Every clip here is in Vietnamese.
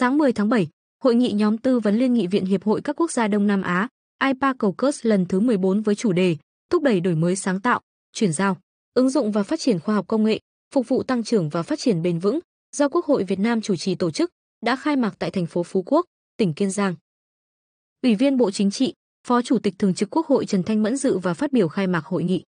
Sáng 10 tháng 7, hội nghị nhóm tư vấn Liên nghị viện Hiệp hội các quốc gia Đông Nam Á, IPA Caucus lần thứ 14 với chủ đề thúc đẩy đổi mới sáng tạo, chuyển giao, ứng dụng và phát triển khoa học công nghệ, phục vụ tăng trưởng và phát triển bền vững, do Quốc hội Việt Nam chủ trì tổ chức, đã khai mạc tại thành phố Phú Quốc, tỉnh Kiên Giang. Ủy viên Bộ Chính trị, Phó Chủ tịch Thường trực Quốc hội Trần Thanh Mẫn dự và phát biểu khai mạc hội nghị.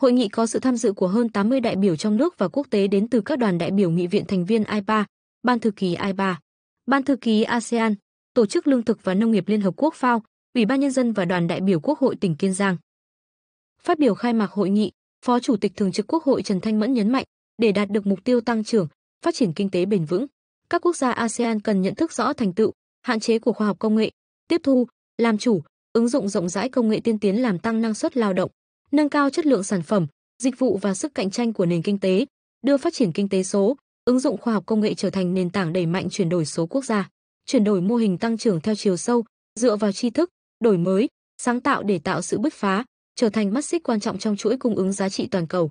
Hội nghị có sự tham dự của hơn 80 đại biểu trong nước và quốc tế đến từ các đoàn đại biểu nghị viện thành viên IPA, Ban thư ký IPA, Ban thư ký ASEAN, Tổ chức Lương thực và Nông nghiệp Liên Hợp Quốc FAO, Ủy ban Nhân dân và đoàn đại biểu Quốc hội tỉnh Kiên Giang. Phát biểu khai mạc hội nghị, Phó Chủ tịch Thường trực Quốc hội Trần Thanh Mẫn nhấn mạnh, để đạt được mục tiêu tăng trưởng, phát triển kinh tế bền vững, các quốc gia ASEAN cần nhận thức rõ thành tựu, hạn chế của khoa học công nghệ, tiếp thu, làm chủ, ứng dụng rộng rãi công nghệ tiên tiến làm tăng năng suất lao động, nâng cao chất lượng sản phẩm, dịch vụ và sức cạnh tranh của nền kinh tế, đưa phát triển kinh tế số, ứng dụng khoa học công nghệ trở thành nền tảng đẩy mạnh chuyển đổi số quốc gia, chuyển đổi mô hình tăng trưởng theo chiều sâu, dựa vào tri thức, đổi mới, sáng tạo để tạo sự bứt phá, trở thành mắt xích quan trọng trong chuỗi cung ứng giá trị toàn cầu.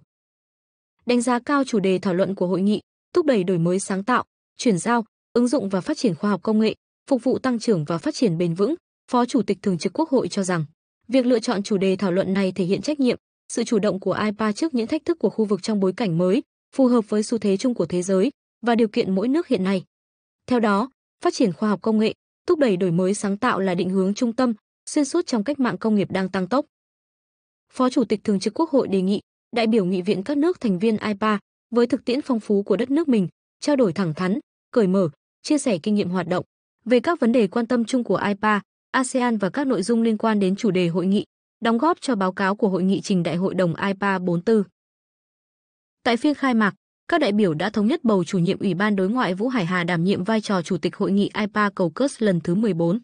Đánh giá cao chủ đề thảo luận của hội nghị, thúc đẩy đổi mới sáng tạo, chuyển giao, ứng dụng và phát triển khoa học công nghệ, phục vụ tăng trưởng và phát triển bền vững, Phó Chủ tịch Thường trực Quốc hội cho rằng, việc lựa chọn chủ đề thảo luận này thể hiện trách nhiệm, sự chủ động của IPA trước những thách thức của khu vực trong bối cảnh mới, phù hợp với xu thế chung của thế giới và điều kiện mỗi nước hiện nay. Theo đó, phát triển khoa học công nghệ, thúc đẩy đổi mới sáng tạo là định hướng trung tâm, xuyên suốt trong cách mạng công nghiệp đang tăng tốc. Phó Chủ tịch Thường trực Quốc hội đề nghị đại biểu nghị viện các nước thành viên IPA với thực tiễn phong phú của đất nước mình, trao đổi thẳng thắn, cởi mở, chia sẻ kinh nghiệm hoạt động về các vấn đề quan tâm chung của IPA, ASEAN và các nội dung liên quan đến chủ đề hội nghị, đóng góp cho báo cáo của hội nghị trình đại hội đồng IPA 44. Tại phiên khai mạc, các đại biểu đã thống nhất bầu chủ nhiệm Ủy ban đối ngoại Vũ Hải Hà đảm nhiệm vai trò chủ tịch hội nghị IPA Cầu lần thứ 14.